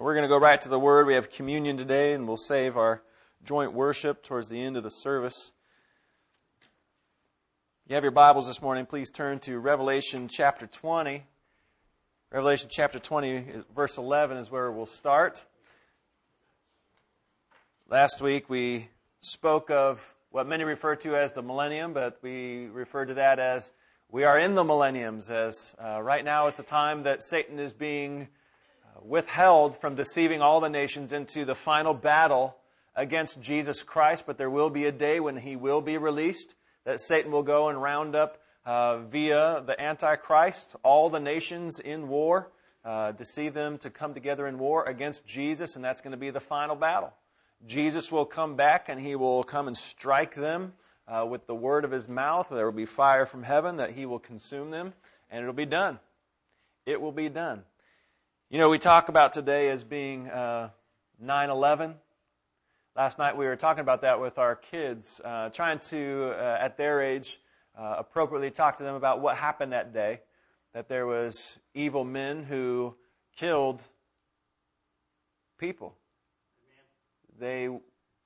We're going to go right to the Word. We have communion today, and we'll save our joint worship towards the end of the service. You have your Bibles this morning. Please turn to Revelation chapter 20. Revelation chapter 20, verse 11 is where we'll start. Last week we spoke of what many refer to as the millennium, but we refer to that as we are in the millenniums, as uh, right now is the time that Satan is being withheld from deceiving all the nations into the final battle against Jesus Christ, but there will be a day when he will be released, that Satan will go and round up uh, via the Antichrist all the nations in war, uh, deceive them to come together in war against Jesus, and that's going to be the final battle. Jesus will come back and he will come and strike them uh, with the word of his mouth. There will be fire from heaven that he will consume them, and it'll be done. It will be done. You know, we talk about today as being uh, 9 11. Last night we were talking about that with our kids, uh, trying to, uh, at their age, uh, appropriately talk to them about what happened that day. That there was evil men who killed people. They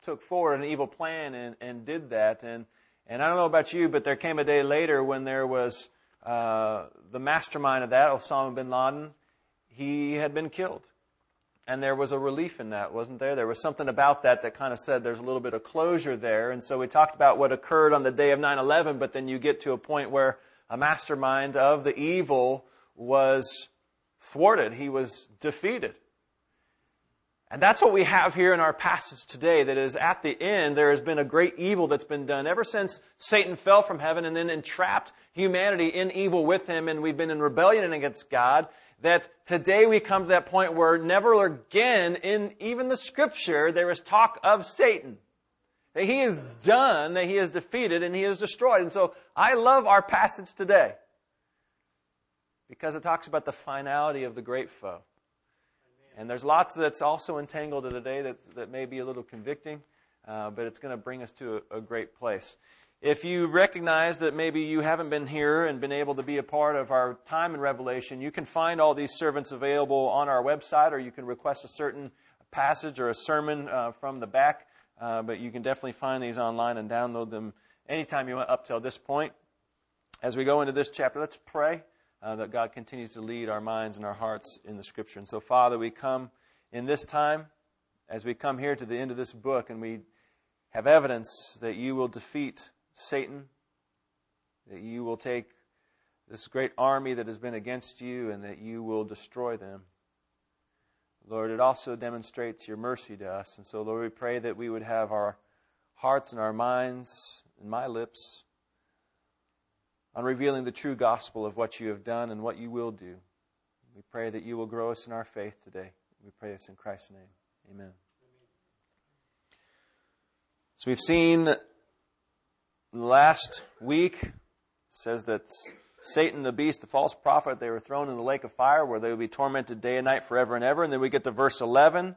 took forward an evil plan and, and did that. And, and I don't know about you, but there came a day later when there was uh, the mastermind of that, Osama bin Laden he had been killed. And there was a relief in that, wasn't there? There was something about that that kind of said there's a little bit of closure there. And so we talked about what occurred on the day of 9 11, but then you get to a point where a mastermind of the evil was thwarted, he was defeated. And that's what we have here in our passage today that is at the end, there has been a great evil that's been done ever since Satan fell from heaven and then entrapped humanity in evil with him, and we've been in rebellion against God that today we come to that point where never again in even the scripture there is talk of Satan. That he is done, that he is defeated, and he is destroyed. And so I love our passage today because it talks about the finality of the great foe. And there's lots that's also entangled in today that, that may be a little convicting, uh, but it's going to bring us to a, a great place. If you recognize that maybe you haven't been here and been able to be a part of our time in Revelation, you can find all these servants available on our website, or you can request a certain passage or a sermon uh, from the back. Uh, but you can definitely find these online and download them anytime you want up till this point. As we go into this chapter, let's pray uh, that God continues to lead our minds and our hearts in the Scripture. And so, Father, we come in this time, as we come here to the end of this book, and we have evidence that you will defeat Satan, that you will take this great army that has been against you and that you will destroy them. Lord, it also demonstrates your mercy to us. And so, Lord, we pray that we would have our hearts and our minds and my lips on revealing the true gospel of what you have done and what you will do. We pray that you will grow us in our faith today. We pray this in Christ's name. Amen. So we've seen last week says that Satan, the beast, the false prophet, they were thrown in the lake of fire where they would be tormented day and night forever and ever. And then we get to verse 11.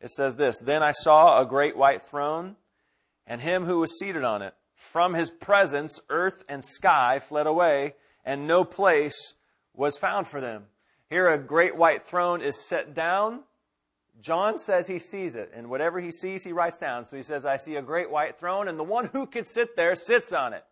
It says this Then I saw a great white throne and him who was seated on it. From his presence, earth and sky fled away, and no place was found for them. Here, a great white throne is set down, John says he sees it, and whatever he sees, he writes down. So he says, I see a great white throne, and the one who could sit there sits on it.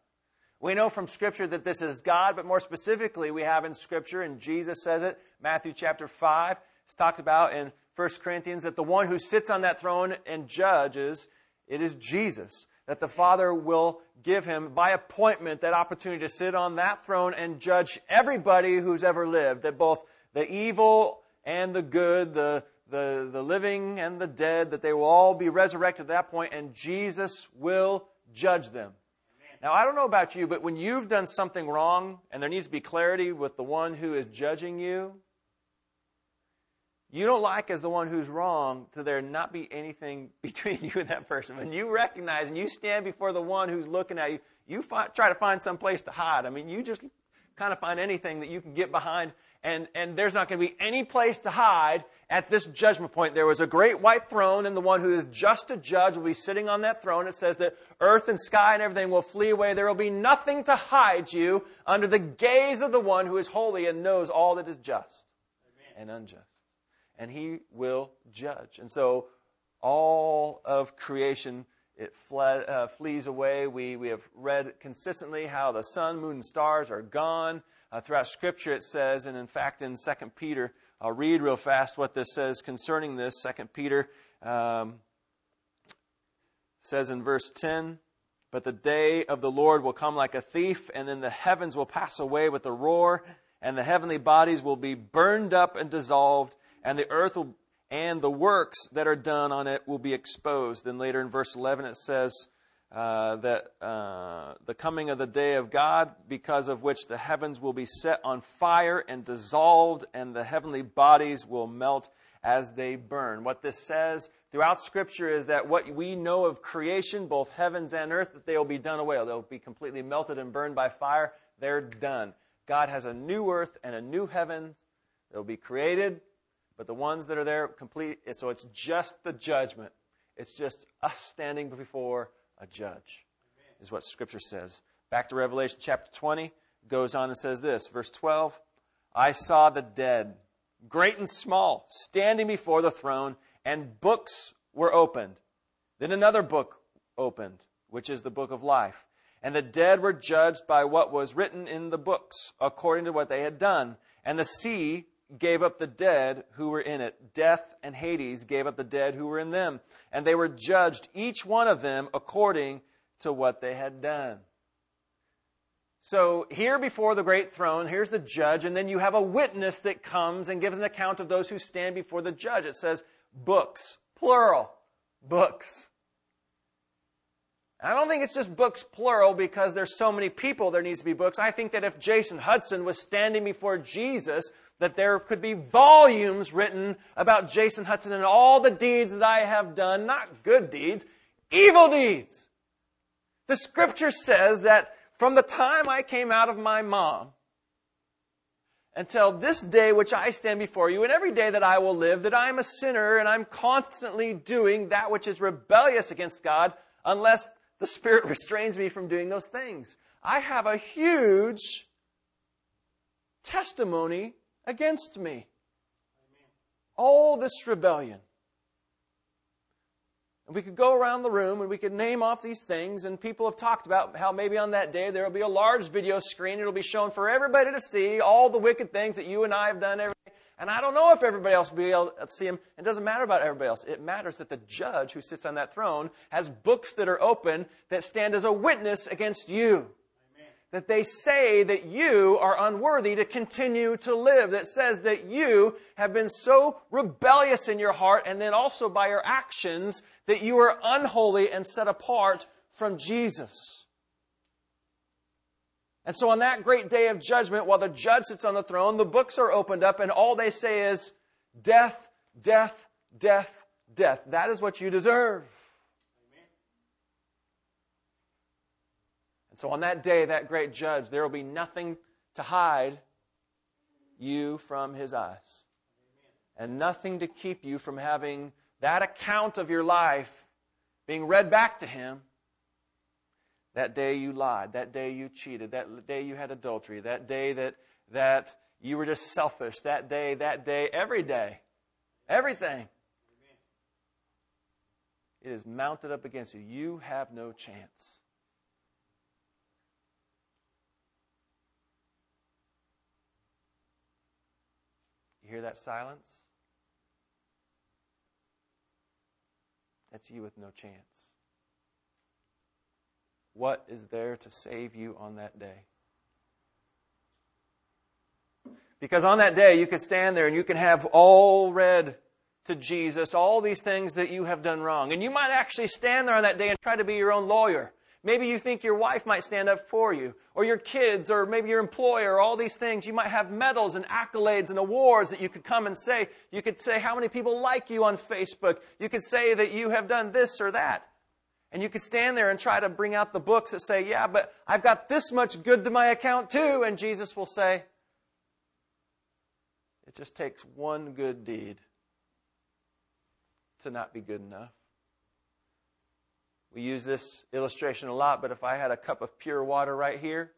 We know from Scripture that this is God, but more specifically, we have in Scripture, and Jesus says it, Matthew chapter 5. It's talked about in 1 Corinthians that the one who sits on that throne and judges, it is Jesus. That the Father will give him, by appointment, that opportunity to sit on that throne and judge everybody who's ever lived. That both the evil and the good, the the, the living and the dead, that they will all be resurrected at that point, and Jesus will judge them. Now, I don't know about you, but when you've done something wrong and there needs to be clarity with the one who is judging you, you don't like as the one who's wrong to there not be anything between you and that person. When you recognize and you stand before the one who's looking at you, you fi- try to find some place to hide. I mean, you just kind of find anything that you can get behind and, and there's not going to be any place to hide at this judgment point. There was a great white throne, and the one who is just a judge will be sitting on that throne. It says that earth and sky and everything will flee away. There will be nothing to hide you under the gaze of the one who is holy and knows all that is just Amen. and unjust. and he will judge. And so all of creation it fled, uh, flees away. We, we have read consistently how the sun, moon, and stars are gone. Uh, throughout Scripture, it says, and in fact, in 2 Peter, I'll read real fast what this says concerning this. 2 Peter um, says in verse 10 But the day of the Lord will come like a thief, and then the heavens will pass away with a roar, and the heavenly bodies will be burned up and dissolved, and the earth will and the works that are done on it will be exposed. Then later in verse 11 it says uh, that uh, the coming of the day of God, because of which the heavens will be set on fire and dissolved, and the heavenly bodies will melt as they burn. What this says throughout Scripture is that what we know of creation, both heavens and earth, that they will be done away. They'll be completely melted and burned by fire. They're done. God has a new earth and a new heaven. They'll be created but the ones that are there complete, so it's just the judgment. It's just us standing before a judge, is what Scripture says. Back to Revelation chapter 20, goes on and says this, verse 12 I saw the dead, great and small, standing before the throne, and books were opened. Then another book opened, which is the book of life. And the dead were judged by what was written in the books, according to what they had done. And the sea gave up the dead who were in it. Death and Hades gave up the dead who were in them. And they were judged, each one of them, according to what they had done. So, here before the great throne, here's the judge, and then you have a witness that comes and gives an account of those who stand before the judge. It says books, plural, books. I don't think it's just books plural because there's so many people there needs to be books. I think that if Jason Hudson was standing before Jesus, that there could be volumes written about Jason Hudson and all the deeds that I have done, not good deeds, evil deeds. The scripture says that from the time I came out of my mom until this day which I stand before you, and every day that I will live, that I am a sinner and I'm constantly doing that which is rebellious against God, unless the Spirit restrains me from doing those things. I have a huge testimony against me. All this rebellion. And we could go around the room and we could name off these things, and people have talked about how maybe on that day there will be a large video screen. It'll be shown for everybody to see all the wicked things that you and I have done. And I don't know if everybody else will be able to see him. It doesn't matter about everybody else. It matters that the judge who sits on that throne has books that are open that stand as a witness against you. Amen. That they say that you are unworthy to continue to live. That says that you have been so rebellious in your heart and then also by your actions that you are unholy and set apart from Jesus. And so on that great day of judgment, while the judge sits on the throne, the books are opened up, and all they say is, Death, death, death, death. That is what you deserve. And so on that day, that great judge, there will be nothing to hide you from his eyes. And nothing to keep you from having that account of your life being read back to him that day you lied, that day you cheated, that day you had adultery, that day that, that you were just selfish, that day, that day, every day, everything. It is mounted up against you. You have no chance. You hear that silence? That's you with no chance. What is there to save you on that day? Because on that day, you could stand there and you can have all read to Jesus all these things that you have done wrong. And you might actually stand there on that day and try to be your own lawyer. Maybe you think your wife might stand up for you, or your kids, or maybe your employer, all these things. You might have medals and accolades and awards that you could come and say. You could say how many people like you on Facebook. You could say that you have done this or that. And you could stand there and try to bring out the books that say, yeah, but I've got this much good to my account too. And Jesus will say, it just takes one good deed to not be good enough. We use this illustration a lot, but if I had a cup of pure water right here,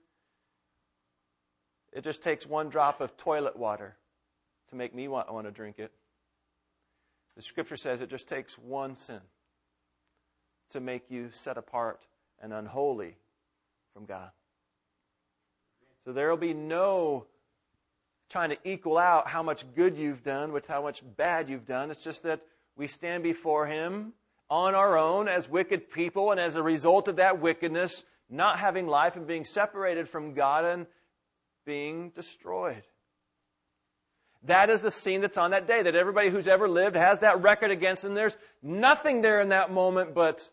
it just takes one drop of toilet water to make me want, want to drink it. The scripture says it just takes one sin to make you set apart and unholy from God. So there will be no trying to equal out how much good you've done with how much bad you've done. It's just that we stand before Him on our own as wicked people, and as a result of that wickedness, not having life and being separated from God and being destroyed. That is the scene that's on that day, that everybody who's ever lived has that record against them. There's nothing there in that moment but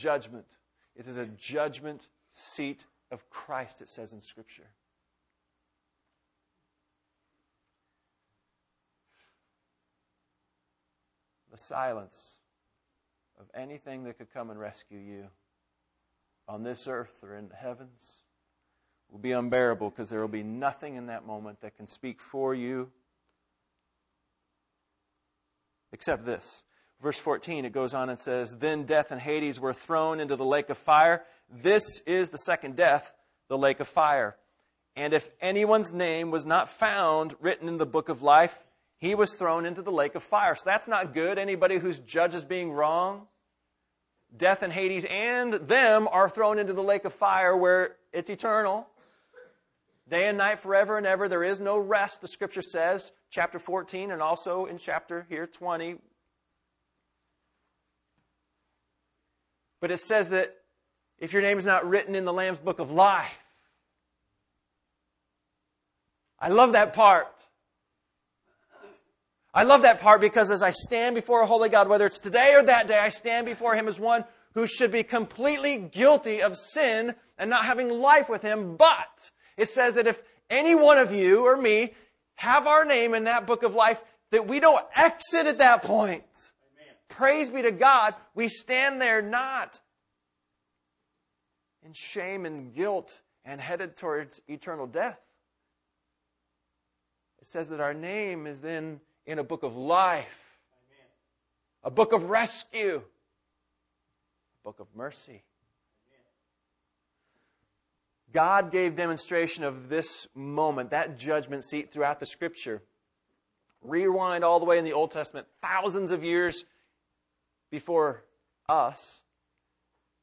judgment. It is a judgment seat of Christ, it says in Scripture. The silence of anything that could come and rescue you on this earth or in the heavens will be unbearable because there will be nothing in that moment that can speak for you except this. Verse 14, it goes on and says, Then death and Hades were thrown into the lake of fire. This is the second death, the lake of fire. And if anyone's name was not found written in the book of life, he was thrown into the lake of fire. So that's not good. Anybody who's judged as being wrong, death and Hades and them are thrown into the lake of fire where it's eternal. Day and night, forever and ever. There is no rest, the scripture says, chapter 14, and also in chapter here 20. But it says that if your name is not written in the Lamb's book of life, I love that part. I love that part because as I stand before a holy God, whether it's today or that day, I stand before Him as one who should be completely guilty of sin and not having life with Him. But it says that if any one of you or me have our name in that book of life, that we don't exit at that point. Praise be to God. We stand there not in shame and guilt and headed towards eternal death. It says that our name is then in a book of life, a book of rescue, a book of mercy. God gave demonstration of this moment, that judgment seat throughout the scripture. Rewind all the way in the Old Testament, thousands of years before us,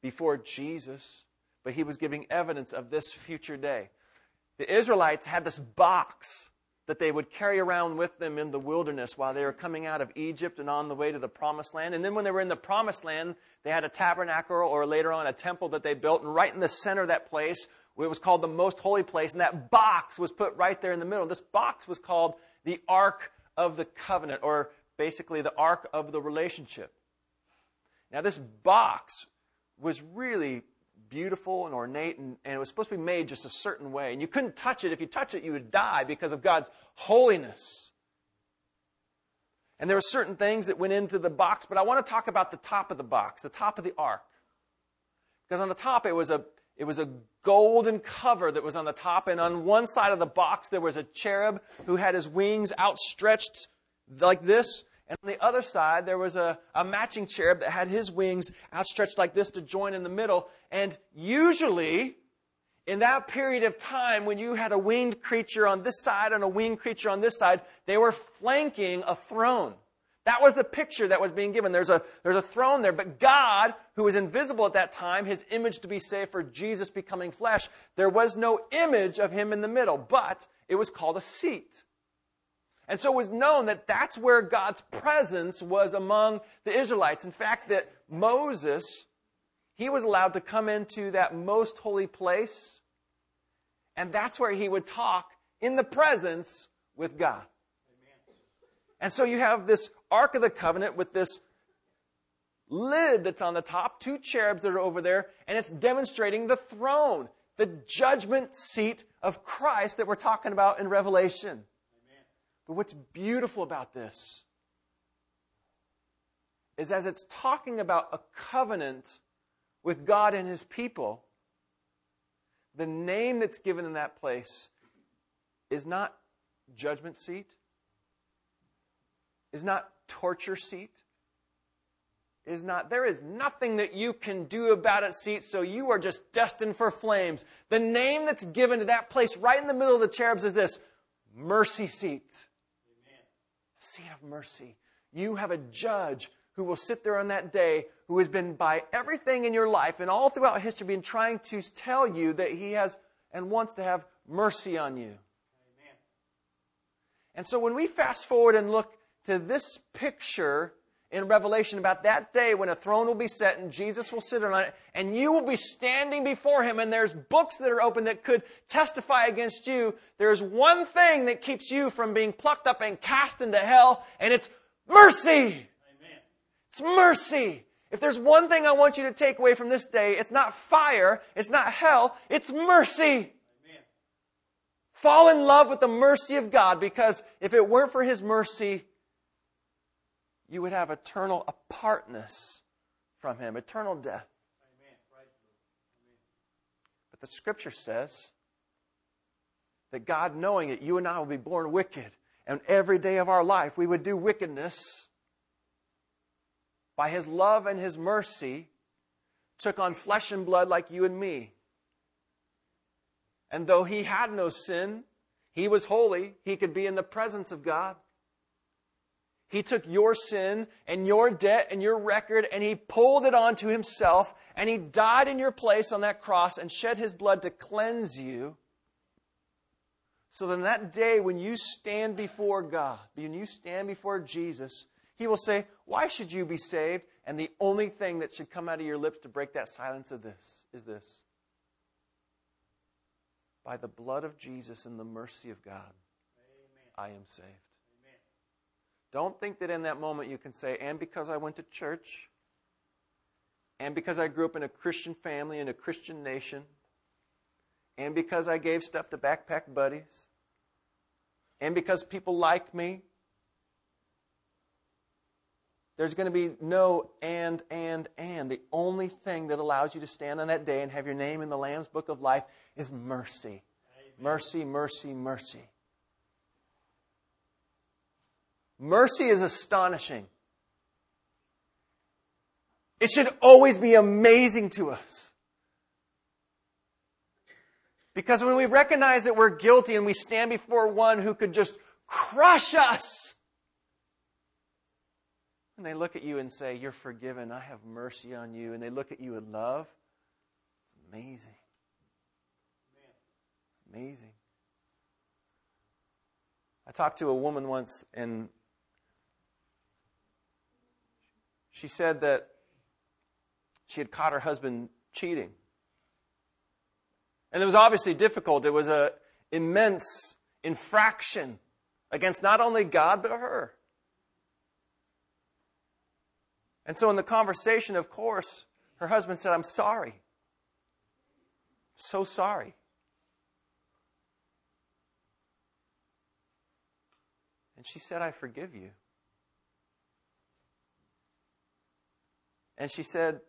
before Jesus, but he was giving evidence of this future day. The Israelites had this box that they would carry around with them in the wilderness while they were coming out of Egypt and on the way to the promised land. And then when they were in the promised land, they had a tabernacle or later on a temple that they built. And right in the center of that place, it was called the most holy place. And that box was put right there in the middle. This box was called the Ark of the Covenant, or basically the Ark of the Relationship. Now, this box was really beautiful and ornate, and, and, it was supposed to be made just a certain way. And you couldn't touch it. If you touch it, you would die because of God's holiness. And there were certain things that went into the box, but I want to talk about the top of the box, the top of the ark. Because on the top, it was a it was a golden cover that was on the top, and on one side of the box there was a cherub who had his wings outstretched like this, and on the other side, there was a, a matching cherub that had his wings outstretched like this to join in the middle. And usually, in that period of time, when you had a winged creature on this side and a winged creature on this side, they were flanking a throne. That was the picture that was being given. There's a, there's a throne there, but God, who was invisible at that time, his image to be saved for Jesus becoming flesh, there was no image of him in the middle, but it was called a seat. And so it was known that that's where God's presence was among the Israelites. In fact, that Moses, he was allowed to come into that most holy place, and that's where he would talk in the presence with God. And so you have this Ark of the Covenant with this lid that's on the top, two cherubs that are over there, and it's demonstrating the throne, the judgment seat of Christ that we're talking about in Revelation. But what's beautiful about this is as it's talking about a covenant with God and his people, the name that's given in that place is not judgment seat, is not torture seat, is not, there is nothing that you can do about it, seat, so you are just destined for flames. The name that's given to that place right in the middle of the cherubs is this mercy seat seat of mercy. You have a judge who will sit there on that day who has been by everything in your life and all throughout history been trying to tell you that he has and wants to have mercy on you. Amen. And so when we fast forward and look to this picture in Revelation about that day when a throne will be set and Jesus will sit on it and you will be standing before him and there's books that are open that could testify against you. There's one thing that keeps you from being plucked up and cast into hell and it's mercy. Amen. It's mercy. If there's one thing I want you to take away from this day, it's not fire, it's not hell, it's mercy. Amen. Fall in love with the mercy of God because if it weren't for His mercy, you would have eternal apartness from Him, eternal death. But the Scripture says that God, knowing that you and I will be born wicked, and every day of our life we would do wickedness, by His love and His mercy, took on flesh and blood like you and me. And though He had no sin, He was holy, He could be in the presence of God. He took your sin and your debt and your record and he pulled it onto himself and he died in your place on that cross and shed his blood to cleanse you. So then that day when you stand before God, when you stand before Jesus, he will say, Why should you be saved? And the only thing that should come out of your lips to break that silence of this is this. By the blood of Jesus and the mercy of God, Amen. I am saved. Don't think that in that moment you can say, and because I went to church, and because I grew up in a Christian family in a Christian nation, and because I gave stuff to backpack buddies, and because people like me, there's going to be no and, and, and. The only thing that allows you to stand on that day and have your name in the Lamb's Book of Life is mercy. Amen. Mercy, mercy, mercy. Mercy is astonishing. It should always be amazing to us. Because when we recognize that we're guilty and we stand before one who could just crush us, and they look at you and say, You're forgiven, I have mercy on you, and they look at you in love, it's amazing. It's amazing. I talked to a woman once, and She said that she had caught her husband cheating. And it was obviously difficult. It was an immense infraction against not only God, but her. And so in the conversation, of course, her husband said, I'm sorry. So sorry. And she said, I forgive you. And she said,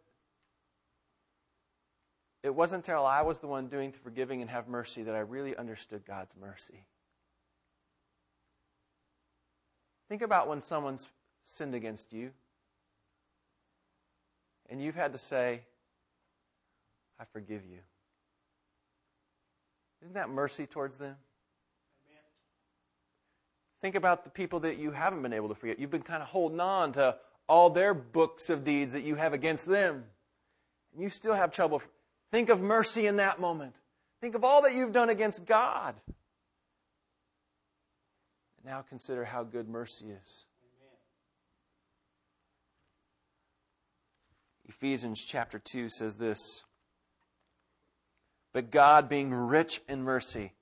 It wasn't until I was the one doing the forgiving and have mercy that I really understood God's mercy. Think about when someone's sinned against you and you've had to say, I forgive you. Isn't that mercy towards them? Amen. Think about the people that you haven't been able to forget. You've been kind of holding on to all their books of deeds that you have against them. And you still have trouble. Think of mercy in that moment. Think of all that you've done against God. And now consider how good mercy is. Amen. Ephesians chapter 2 says this But God, being rich in mercy,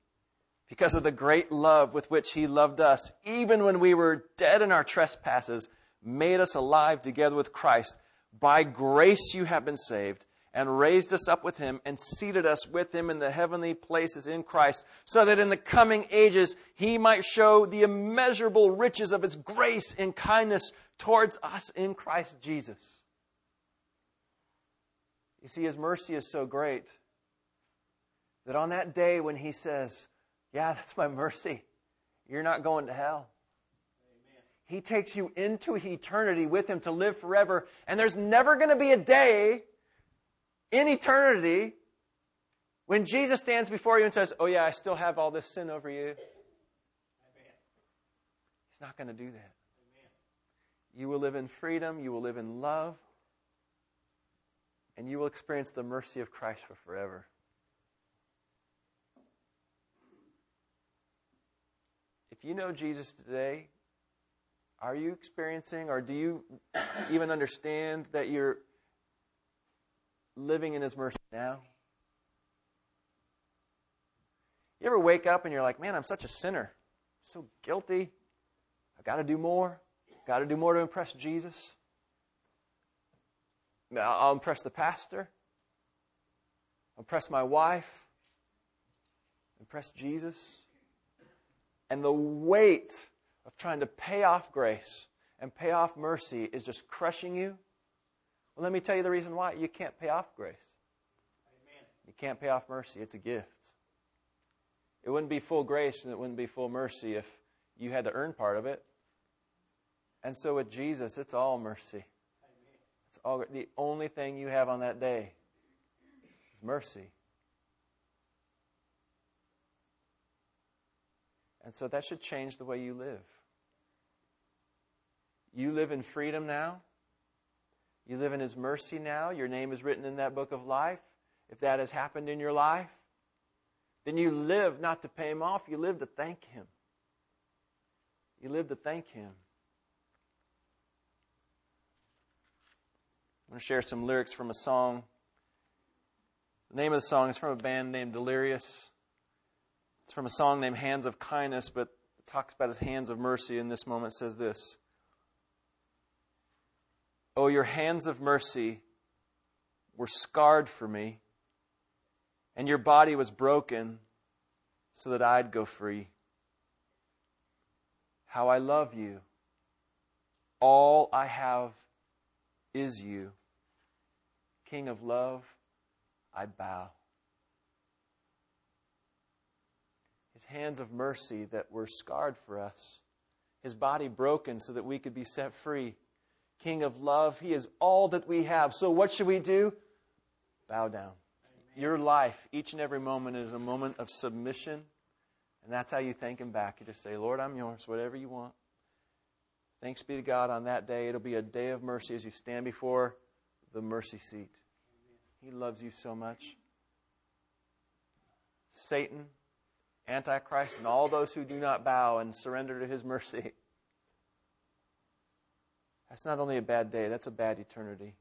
because of the great love with which He loved us, even when we were dead in our trespasses, made us alive together with Christ. By grace you have been saved, and raised us up with him, and seated us with him in the heavenly places in Christ, so that in the coming ages he might show the immeasurable riches of his grace and kindness towards us in Christ Jesus. You see, his mercy is so great that on that day when he says, Yeah, that's my mercy, you're not going to hell. He takes you into eternity with Him to live forever. And there's never going to be a day in eternity when Jesus stands before you and says, Oh, yeah, I still have all this sin over you. He's not going to do that. You will live in freedom, you will live in love, and you will experience the mercy of Christ for forever. If you know Jesus today, are you experiencing or do you even understand that you're living in His mercy now? You ever wake up and you're like, man, I'm such a sinner, I'm so guilty. I got to do more. Got to do more to impress Jesus. I'll impress the pastor. Impress my wife. Impress Jesus. And the weight of trying to pay off grace and pay off mercy is just crushing you. Well, let me tell you the reason why. You can't pay off grace. Amen. You can't pay off mercy. It's a gift. It wouldn't be full grace and it wouldn't be full mercy if you had to earn part of it. And so with Jesus, it's all mercy. It's all the only thing you have on that day is mercy. And so that should change the way you live. You live in freedom now. You live in His mercy now. Your name is written in that book of life. If that has happened in your life, then you live not to pay Him off, you live to thank Him. You live to thank Him. I'm going to share some lyrics from a song. The name of the song is from a band named Delirious. It's from a song named Hands of Kindness, but it talks about his hands of mercy. In this moment, says this Oh, your hands of mercy were scarred for me, and your body was broken so that I'd go free. How I love you. All I have is you. King of love, I bow. His hands of mercy that were scarred for us, his body broken so that we could be set free. King of love, he is all that we have. So, what should we do? Bow down. Amen. Your life, each and every moment, is a moment of submission. And that's how you thank him back. You just say, Lord, I'm yours, whatever you want. Thanks be to God on that day. It'll be a day of mercy as you stand before the mercy seat. He loves you so much. Satan, Antichrist, and all those who do not bow and surrender to his mercy. That's not only a bad day, that's a bad eternity.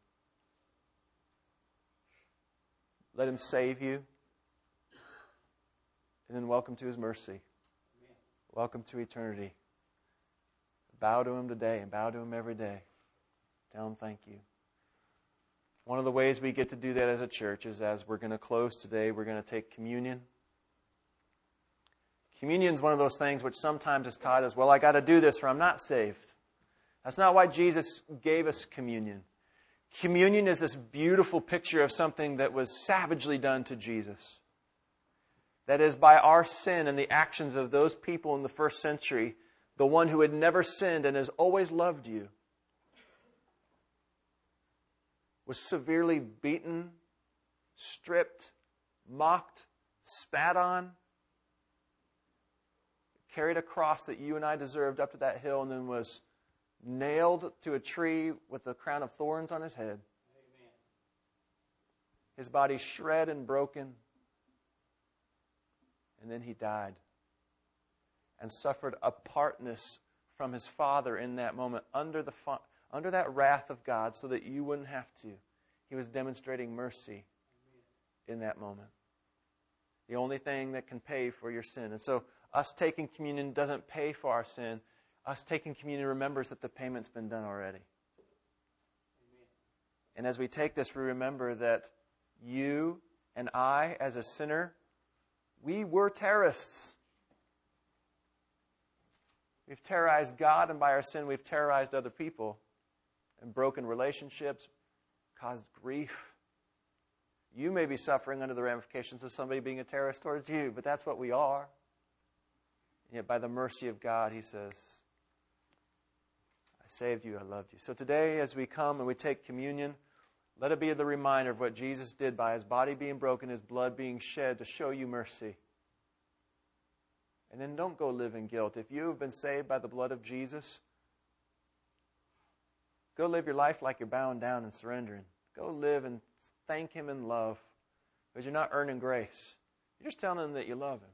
Let him save you. And then welcome to his mercy. Amen. Welcome to eternity. Bow to him today and bow to him every day. Tell him thank you. One of the ways we get to do that as a church is as we're going to close today, we're going to take communion. Communion is one of those things which sometimes is taught as, well, I got to do this or I'm not saved. That's not why Jesus gave us communion. Communion is this beautiful picture of something that was savagely done to Jesus. That is, by our sin and the actions of those people in the first century, the one who had never sinned and has always loved you, was severely beaten, stripped, mocked, spat on, carried a cross that you and I deserved up to that hill, and then was nailed to a tree with a crown of thorns on his head. Amen. His body shred and broken. And then he died and suffered apartness from his Father in that moment under, the, under that wrath of God so that you wouldn't have to. He was demonstrating mercy in that moment. The only thing that can pay for your sin. And so, us taking communion doesn't pay for our sin. Us taking communion remembers that the payment's been done already. Amen. And as we take this, we remember that you and I, as a sinner, we were terrorists. We've terrorized God, and by our sin, we've terrorized other people and broken relationships, caused grief. You may be suffering under the ramifications of somebody being a terrorist towards you, but that's what we are. And yet, by the mercy of God, He says, I saved you, I loved you. So today, as we come and we take communion, let it be the reminder of what Jesus did by His body being broken, His blood being shed to show you mercy. And then don't go live in guilt. If you have been saved by the blood of Jesus, Go live your life like you're bowing down and surrendering. Go live and thank Him in love because you're not earning grace. You're just telling Him that you love Him.